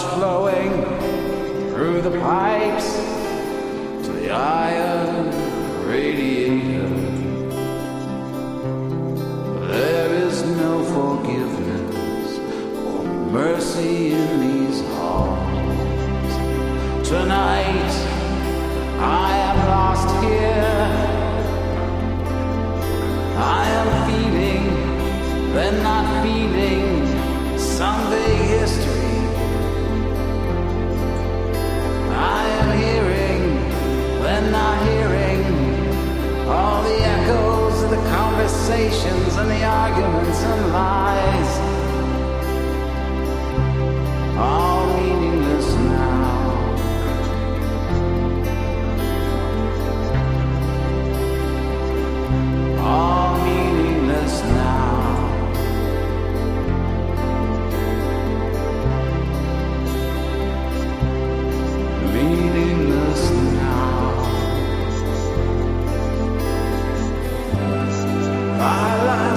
was flowing through the pipes to the iron radiator. There is no forgiveness or mercy in these halls. Tonight I am lost here. I am feeling, then not feeling someday history. Conversations and the arguments and lies.